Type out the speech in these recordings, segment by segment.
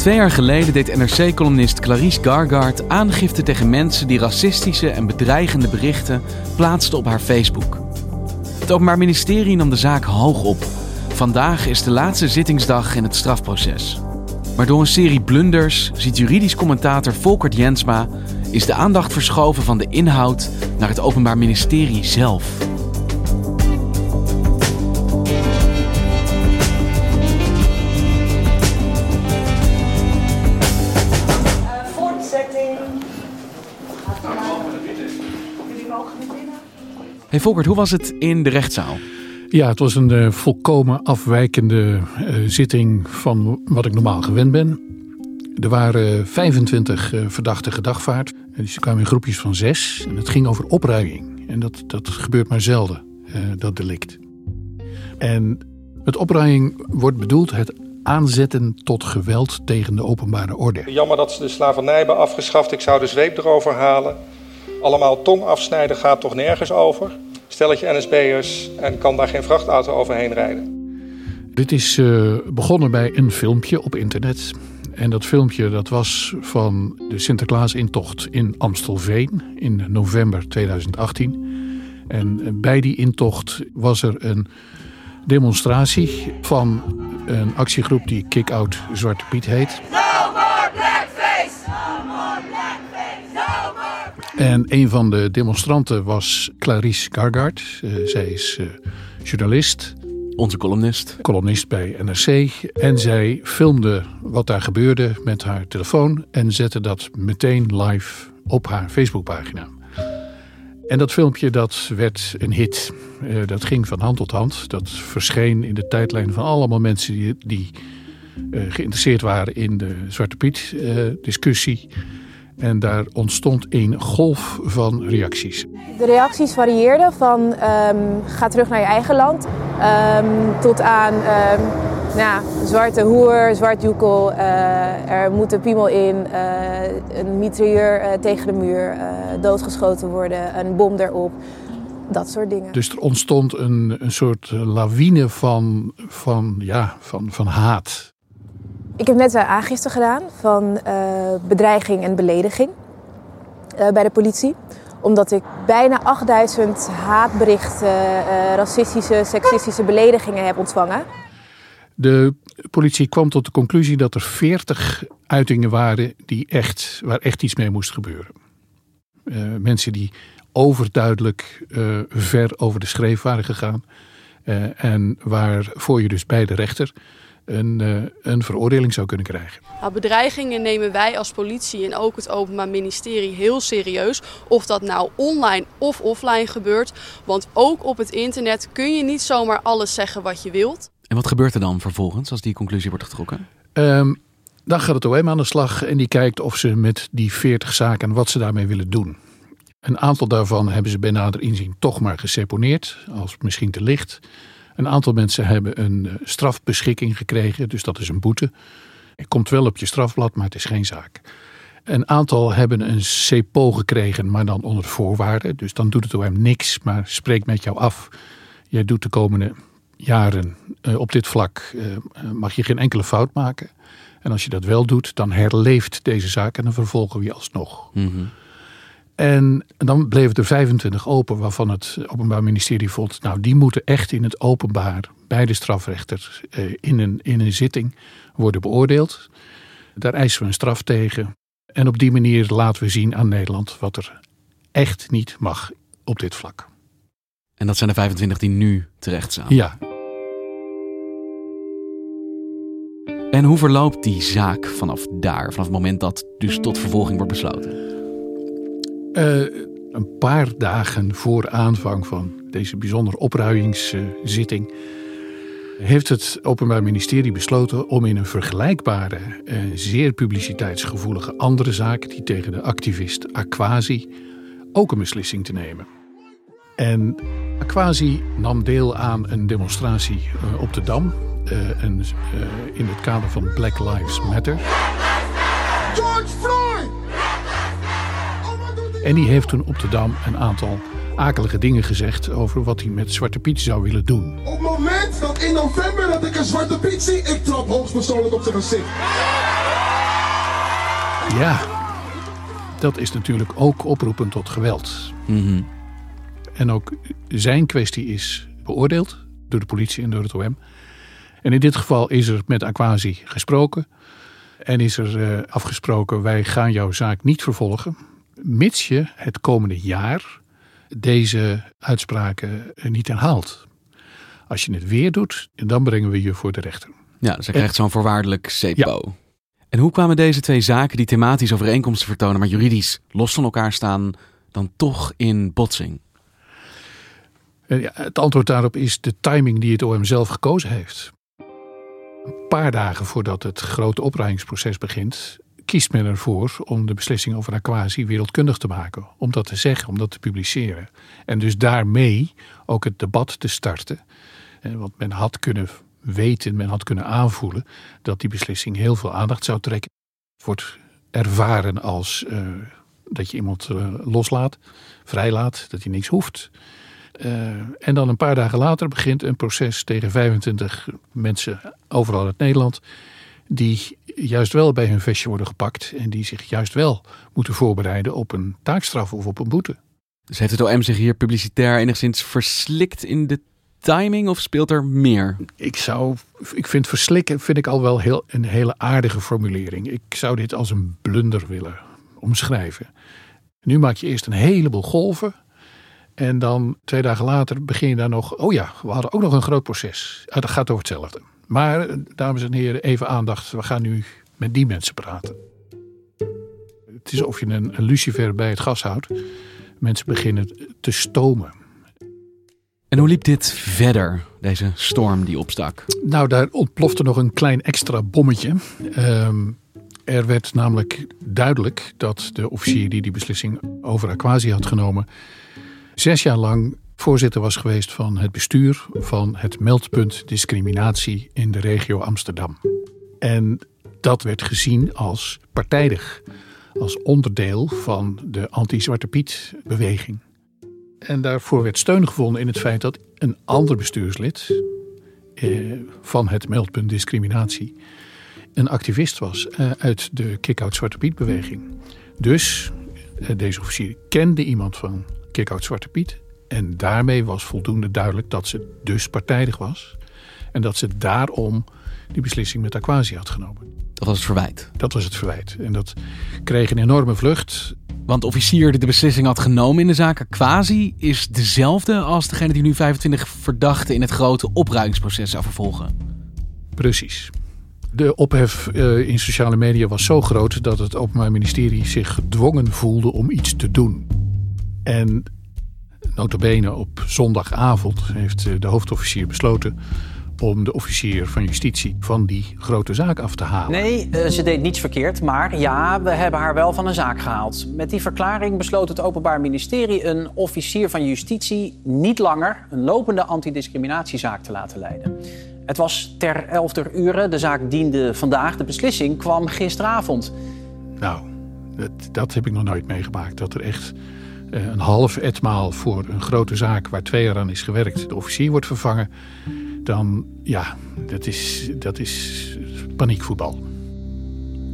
Twee jaar geleden deed NRC-columnist Clarice Gargard aangifte tegen mensen die racistische en bedreigende berichten plaatsten op haar Facebook. Het Openbaar Ministerie nam de zaak hoog op. Vandaag is de laatste zittingsdag in het strafproces. Maar door een serie blunders, ziet juridisch commentator Volkert Jensma, is de aandacht verschoven van de inhoud naar het Openbaar Ministerie zelf. Hey Volkert, hoe was het in de rechtszaal? Ja, het was een eh, volkomen afwijkende eh, zitting van wat ik normaal gewend ben. Er waren 25 uh, verdachten gedagvaard. En die kwamen in groepjes van zes. En het ging over opruiing. En dat, dat gebeurt maar zelden, eh, dat delict. En met opruiing wordt bedoeld het aanzetten tot geweld tegen de openbare orde. Jammer dat ze de slavernij hebben afgeschaft. Ik zou de zweep erover halen. Allemaal tong afsnijden gaat toch nergens over. Stelletje NSB'ers en kan daar geen vrachtauto overheen rijden. Dit is uh, begonnen bij een filmpje op internet. En dat filmpje dat was van de Sinterklaas-intocht in Amstelveen in november 2018. En bij die intocht was er een demonstratie van een actiegroep die Kick-Out Zwarte Piet heet. En een van de demonstranten was Clarice Gargard. Uh, zij is uh, journalist. Onze columnist. Columnist bij NRC. En zij filmde wat daar gebeurde met haar telefoon. En zette dat meteen live op haar Facebookpagina. En dat filmpje dat werd een hit. Uh, dat ging van hand tot hand. Dat verscheen in de tijdlijn van allemaal mensen die, die geïnteresseerd waren in de Zwarte Piet discussie. En daar ontstond een golf van reacties. De reacties varieerden van um, ga terug naar je eigen land um, tot aan um, nou, zwarte hoer, zwart joekel, uh, er moet een piemel in, uh, een mitrailleur uh, tegen de muur, doodgeschoten worden, een bom erop. Dat soort dingen. Dus er ontstond een, een soort lawine van, van, ja, van, van haat. Ik heb net een aangifte gedaan van uh, bedreiging en belediging uh, bij de politie. Omdat ik bijna 8000 haatberichten, racistische, seksistische beledigingen heb ontvangen. De politie kwam tot de conclusie dat er 40 uitingen waren die echt, waar echt iets mee moest gebeuren. mensen die overduidelijk ver over de schreef waren gegaan. en waarvoor je dus bij de rechter een, uh, een veroordeling zou kunnen krijgen. Nou, bedreigingen nemen wij als politie en ook het Openbaar Ministerie heel serieus. Of dat nou online of offline gebeurt. Want ook op het internet kun je niet zomaar alles zeggen wat je wilt. En wat gebeurt er dan vervolgens als die conclusie wordt getrokken? Um, dan gaat het OM aan de slag en die kijkt of ze met die 40 zaken wat ze daarmee willen doen. Een aantal daarvan hebben ze bij nader inzien toch maar geseponeerd, als misschien te licht. Een aantal mensen hebben een strafbeschikking gekregen, dus dat is een boete. Het komt wel op je strafblad, maar het is geen zaak. Een aantal hebben een CPO gekregen, maar dan onder voorwaarden. Dus dan doet het OM niks, maar spreekt met jou af. Jij doet de komende jaren uh, op dit vlak, uh, mag je geen enkele fout maken. En als je dat wel doet, dan herleeft deze zaak en dan vervolgen we je alsnog. Mm. En dan bleven er 25 open, waarvan het Openbaar Ministerie vond, nou die moeten echt in het openbaar beide strafrechters eh, in een, in een zitting worden beoordeeld. Daar eisen we een straf tegen. En op die manier laten we zien aan Nederland wat er echt niet mag op dit vlak. En dat zijn de 25 die nu terecht staan. Ja, En hoe verloopt die zaak vanaf daar, vanaf het moment dat dus tot vervolging wordt besloten? Eh, een paar dagen voor aanvang van deze bijzondere opruimingszitting heeft het Openbaar Ministerie besloten om in een vergelijkbare, eh, zeer publiciteitsgevoelige andere zaak, die tegen de activist Aquasi, ook een beslissing te nemen. En Aquasi nam deel aan een demonstratie eh, op de Dam en, in het kader van Black Lives Matter. George! En die heeft toen op de Dam een aantal akelige dingen gezegd over wat hij met Zwarte Piet zou willen doen. Op het moment dat in november dat ik een Zwarte Piet zie, ik trap hoogstpersoonlijk op zijn gezicht. Ja, dat is natuurlijk ook oproepen tot geweld. Mm -hmm. En ook zijn kwestie is beoordeeld door de politie en door het OM. En in dit geval is er met Aquasi gesproken. En is er uh, afgesproken, wij gaan jouw zaak niet vervolgen. Mits je het komende jaar deze uitspraken niet herhaalt. Als je het weer doet, dan brengen we je voor de rechter. Ja, dus hij krijgt zo'n voorwaardelijk CEPO. Ja. En hoe kwamen deze twee zaken die thematisch overeenkomsten vertonen, maar juridisch los van elkaar staan, dan toch in botsing? Ja, het antwoord daarop is de timing die het OM zelf gekozen heeft. Een paar dagen voordat het grote opruimingsproces begint, kiest men ervoor om de beslissing over Aquasi wereldkundig te maken. Om dat te zeggen, om dat te publiceren. En dus daarmee ook het debat te starten. Want men had kunnen weten, men had kunnen aanvoelen dat die beslissing heel veel aandacht zou trekken. Het wordt ervaren als uh, dat je iemand uh, loslaat, vrijlaat, dat hij niks hoeft. En dan een paar dagen later begint een proces tegen 25 mensen overal uit Nederland. Die juist wel bij hun vestje worden gepakt. En die zich juist wel moeten voorbereiden op een taakstraf of op een boete. Dus heeft het OM zich hier publicitair enigszins verslikt in de timing of speelt er meer? Ik zou, ik vind verslikken vind ik al wel heel, een hele aardige formulering. Ik zou dit als een blunder willen omschrijven. Nu maak je eerst een heleboel golven. En dan twee dagen later begin je daar nog. Oh ja, we hadden ook nog een groot proces. Ah, dat gaat over hetzelfde. Maar, dames en heren, even aandacht. We gaan nu met die mensen praten. Het is of je een, een lucifer bij het gas houdt. Mensen beginnen te stomen. En hoe liep dit verder, deze storm die opstak? Nou, daar ontplofte nog een klein extra bommetje. Um, er werd namelijk duidelijk dat de officier die die beslissing over Aquasi had genomen zes jaar lang voorzitter was geweest van het bestuur van het meldpunt discriminatie in de regio Amsterdam. En dat werd gezien als partijdig, als onderdeel van de anti-Zwarte Piet beweging. En daarvoor werd steun gevonden in het feit dat een ander bestuurslid eh, van het meldpunt discriminatie een activist was eh, uit de kick-out Zwarte Piet beweging. Dus eh, deze officier kende iemand van kick-out Zwarte Piet. En daarmee was voldoende duidelijk dat ze dus partijdig was. En dat ze daarom die beslissing met Aquasi had genomen. Dat was het verwijt. Dat was het verwijt. En dat kreeg een enorme vlucht. Want de officier die de beslissing had genomen in de zaak Aquasi is dezelfde als degene die nu 25 verdachten in het grote opruimingsproces zou vervolgen. Precies. De ophef uh, in sociale media was zo groot dat het Openbaar Ministerie zich gedwongen voelde om iets te doen. En notabene op zondagavond heeft de hoofdofficier besloten om de officier van justitie van die grote zaak af te halen. Nee, uh, ze deed niets verkeerd, maar ja, we hebben haar wel van een zaak gehaald. Met die verklaring besloot het Openbaar Ministerie een officier van justitie niet langer een lopende antidiscriminatiezaak te laten leiden. Het was ter elfder uur. De zaak diende vandaag. De beslissing kwam gisteravond. Nou, dat, dat heb ik nog nooit meegemaakt. Dat er echt een half etmaal voor een grote zaak waar twee jaar aan is gewerkt, de officier wordt vervangen. Dan, ja, dat is, dat is paniekvoetbal.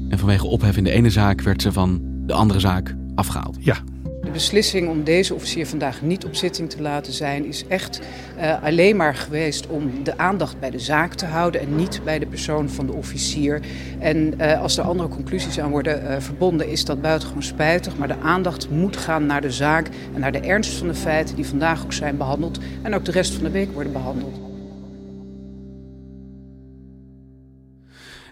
En vanwege ophef in de ene zaak werd ze van de andere zaak afgehaald. Ja. Beslissing om deze officier vandaag niet op zitting te laten zijn is echt uh, alleen maar geweest om de aandacht bij de zaak te houden en niet bij de persoon van de officier. En uh, als er andere conclusies aan worden uh, verbonden, is dat buitengewoon spijtig. Maar de aandacht moet gaan naar de zaak en naar de ernst van de feiten die vandaag ook zijn behandeld en ook de rest van de week worden behandeld.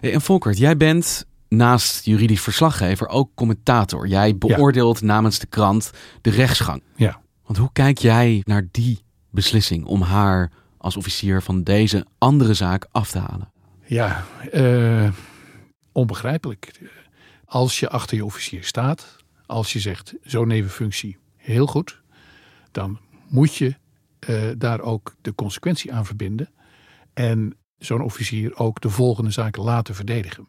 En Volkert, jij bent naast juridisch verslaggever ook commentator. Jij beoordeelt namens de krant de rechtsgang. Ja. Want hoe kijk jij naar die beslissing om haar als officier van deze andere zaak af te halen? Ja, uh, onbegrijpelijk. Als je achter je officier staat, als je zegt zo'n nevenfunctie heel goed, dan moet je uh, daar ook de consequentie aan verbinden. En zo'n officier ook de volgende zaken laten verdedigen.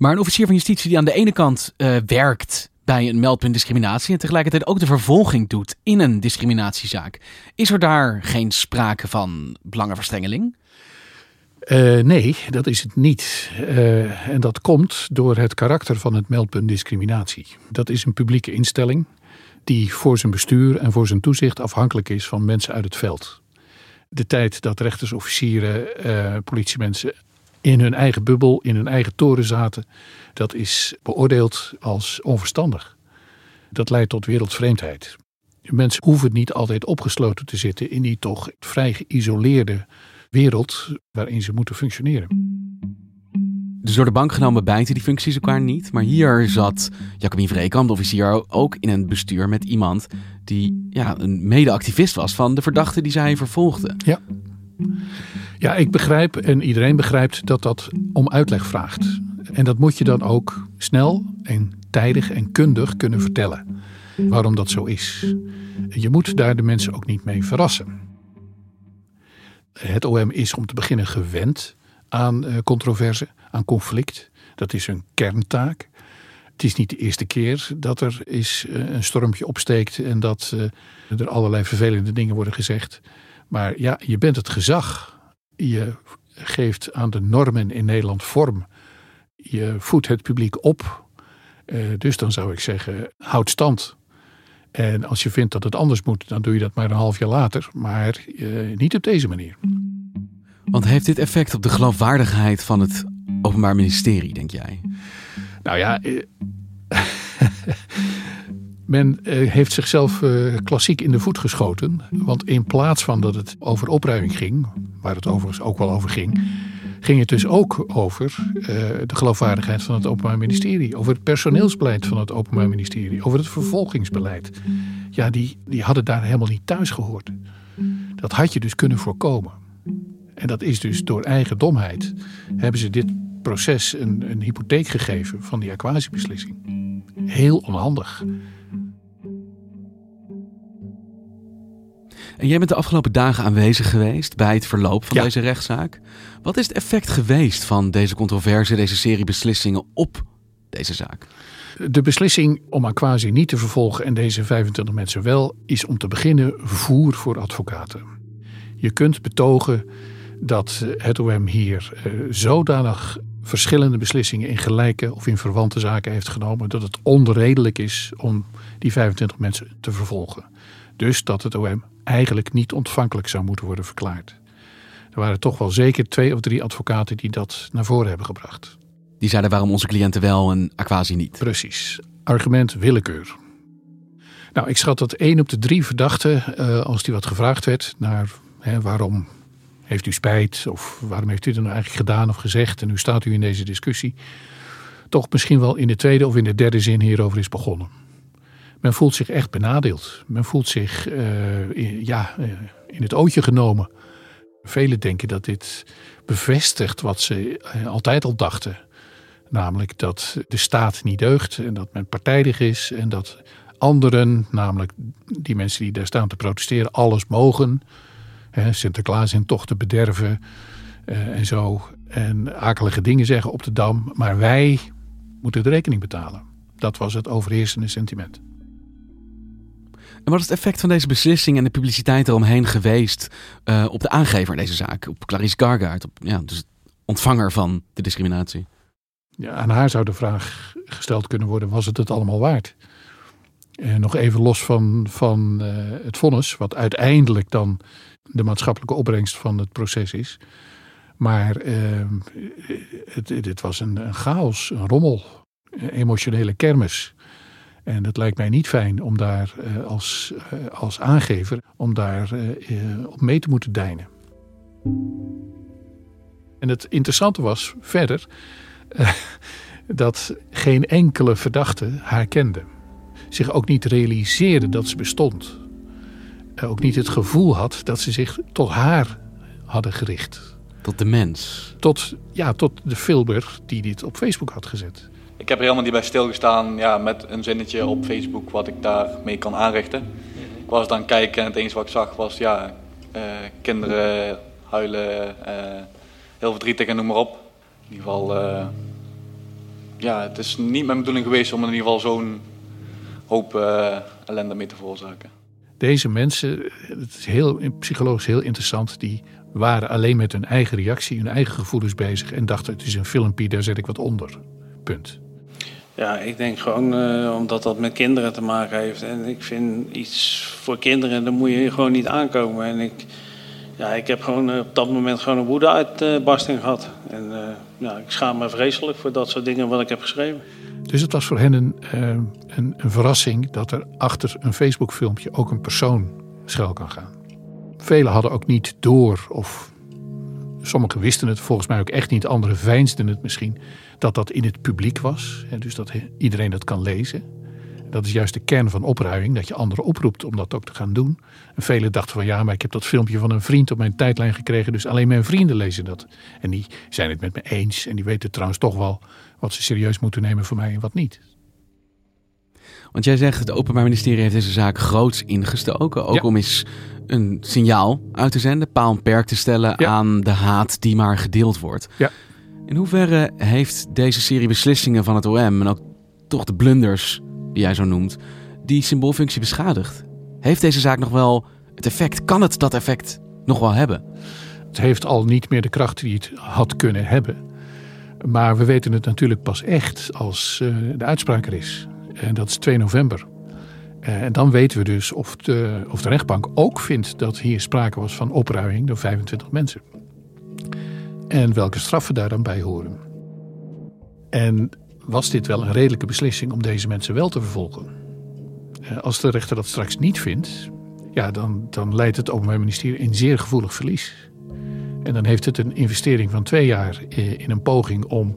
Maar een officier van justitie die aan de ene kant uh, werkt bij een meldpunt discriminatie en tegelijkertijd ook de vervolging doet in een discriminatiezaak, is er daar geen sprake van belangenverstrengeling? Uh, nee, dat is het niet. Uh, en dat komt door het karakter van het meldpunt discriminatie. Dat is een publieke instelling die voor zijn bestuur en voor zijn toezicht afhankelijk is van mensen uit het veld. De tijd dat rechters, officieren, uh, politiemensen in hun eigen bubbel, in hun eigen toren zaten, dat is beoordeeld als onverstandig. Dat leidt tot wereldvreemdheid. Mensen hoeven niet altijd opgesloten te zitten in die toch vrij geïsoleerde wereld waarin ze moeten functioneren. Dus door de bank genomen bijten die functies elkaar niet. Maar hier zat Jacobin Vreekamp, de officier, ook in een bestuur met iemand die ja, een mede-activist was van de verdachte die zij vervolgde. Ja. Ja, ik begrijp en iedereen begrijpt dat dat om uitleg vraagt. En dat moet je dan ook snel en tijdig en kundig kunnen vertellen. Waarom dat zo is. Je moet daar de mensen ook niet mee verrassen. Het OM is om te beginnen gewend aan eh, controverse, aan conflict. Dat is een kerntaak. Het is niet de eerste keer dat er is eh, een stormpje opsteekt en dat eh, er allerlei vervelende dingen worden gezegd. Maar ja, je bent het gezag. Je geeft aan de normen in Nederland vorm. Je voedt het publiek op. dus dan zou ik zeggen, houd stand. En als je vindt dat het anders moet, dan doe je dat maar een half jaar later. Maar niet op deze manier. Want heeft dit effect op de geloofwaardigheid van het Openbaar Ministerie, denk jij? Nou ja, men eh, heeft zichzelf eh, klassiek in de voet geschoten. Want in plaats van dat het over opruiming ging, waar het overigens ook wel over ging, ging het dus ook over uh, de geloofwaardigheid van het Openbaar Ministerie. Over het personeelsbeleid van het Openbaar Ministerie. Over het vervolgingsbeleid. Ja, die, die hadden daar helemaal niet thuis gehoord. Dat had je dus kunnen voorkomen. En dat is dus door eigen domheid hebben ze dit proces een, een hypotheek gegeven van die aquasiebeslissing. Heel onhandig. En jij bent de afgelopen dagen aanwezig geweest bij het verloop van deze rechtszaak. Wat is het effect geweest van deze controverse, deze serie beslissingen op deze zaak? De beslissing om Aquasi niet te vervolgen en deze 25 mensen wel, is om te beginnen voer voor advocaten. Je kunt betogen dat het OM hier uh, zodanig verschillende beslissingen in gelijke of in verwante zaken heeft genomen dat het onredelijk is om die 25 mensen te vervolgen. Dus dat het OM eigenlijk niet ontvankelijk zou moeten worden verklaard. Er waren toch wel zeker twee of drie advocaten die dat naar voren hebben gebracht. Die zeiden waarom onze cliënten wel en Aquasi niet. Precies. Argument willekeur. Nou, ik schat dat één op de drie verdachten, uh, als die wat gevraagd werd naar hè, waarom heeft u spijt? Of waarom heeft u dat nou eigenlijk gedaan of gezegd? En nu staat u in deze discussie. Toch misschien wel in de tweede of in de derde zin hierover is begonnen. Men voelt zich echt benadeeld. Men voelt zich uh, in, ja, uh, in het ootje genomen. Velen denken dat dit bevestigt wat ze uh, altijd al dachten. Namelijk dat de staat niet deugt en dat men partijdig is en dat anderen, namelijk die mensen die daar staan te protesteren, alles mogen. Sinterklaas in tochten bederven en zo. En akelige dingen zeggen op de dam. Maar wij moeten de rekening betalen. Dat was het overheersende sentiment. En wat is het effect van deze beslissing en de publiciteit eromheen geweest uh, op de aangever in deze zaak? Op Clarice Gargaard, op, ja, dus ontvanger van de discriminatie. Ja, aan haar zou de vraag gesteld kunnen worden, was het het allemaal waard? Uh, nog even los van, van uh, het vonnis, wat uiteindelijk dan de maatschappelijke opbrengst van het proces is. Maar uh, het, het, was een, een chaos, een rommel, een emotionele kermis. En het lijkt mij niet fijn om daar als, als aangever om daar op mee te moeten deinen. En het interessante was verder dat geen enkele verdachte haar kende. Zich ook niet realiseerde dat ze bestond. Ook niet het gevoel had dat ze zich tot haar hadden gericht. Tot de mens? Tot, ja, tot de filmer die dit op Facebook had gezet. Ik heb er helemaal niet bij stilgestaan ja, met een zinnetje op Facebook wat ik daarmee kan aanrichten. Ik was dan kijken en het enige wat ik zag was ja, uh, kinderen huilen, uh, heel verdrietig en noem maar op. In ieder geval... Uh, ja, het is niet mijn bedoeling geweest om in ieder geval zo'n hoop ellende mee te veroorzaken. Deze mensen, het is heel, psychologisch heel interessant, die waren alleen met hun eigen reactie, hun eigen gevoelens bezig en dachten het is een filmpje, daar zet ik wat onder. Punt. Ja, ik denk gewoon uh, omdat dat met kinderen te maken heeft. En ik vind iets voor kinderen, daar moet je gewoon niet aankomen. En ik, ja, ik heb gewoon op dat moment gewoon een woede-uitbarsting gehad. En uh, ja, ik schaam me vreselijk voor dat soort dingen wat ik heb geschreven. Dus het was voor hen een, een, een, verrassing dat er achter een Facebook-filmpje ook een persoon schuil kan gaan. Velen hadden ook niet door, of sommigen wisten het volgens mij ook echt niet, anderen veinsden het misschien, dat dat in het publiek was. Dus dat iedereen dat kan lezen. Dat is juist de kern van opruiming, dat je anderen oproept om dat ook te gaan doen. En velen dachten van ja, maar ik heb dat filmpje van een vriend op mijn tijdlijn gekregen, dus alleen mijn vrienden lezen dat. En die zijn het met me eens en die weten trouwens toch wel wat ze serieus moeten nemen voor mij en wat niet. Want jij zegt, het Openbaar Ministerie heeft deze zaak groots ingestoken. Ook om eens een signaal uit te zenden, paal en perk te stellen aan de haat die maar gedeeld wordt. Ja. In hoeverre heeft deze serie beslissingen van het OM en ook toch de blunders die jij zo noemt, die symboolfunctie beschadigt? Heeft deze zaak nog wel het effect? Kan het dat effect nog wel hebben? Het heeft al niet meer de kracht die het had kunnen hebben. Maar we weten het natuurlijk pas echt als uh, de uitspraak er is. En dat is 2 november. Uh, en dan weten we dus of de, of de rechtbank ook vindt dat hier sprake was van opruiming door 25 mensen. En welke straffen daar dan bij horen. En was dit wel een redelijke beslissing om deze mensen wel te vervolgen? Uh, als de rechter dat straks niet vindt, ja, dan, dan leidt het Openbaar Ministerie een zeer gevoelig verlies. En dan heeft het een investering van twee jaar in een poging om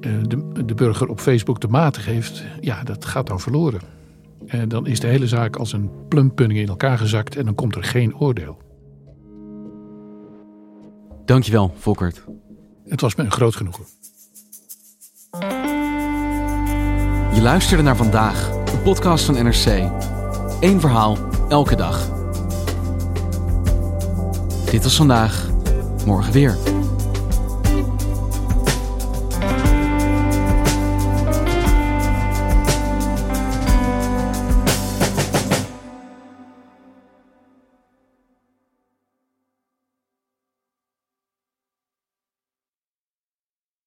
eh, de, de burger op Facebook de maat geeft. Ja, dat gaat dan verloren. En dan is de hele zaak als een plumpunning in elkaar gezakt en dan komt er geen oordeel. Dankjewel, Volkert. Het was me een groot genoegen. Je luisterde naar vandaag, de podcast van NRC. Eén verhaal, elke dag. Dit was vandaag morgen weer.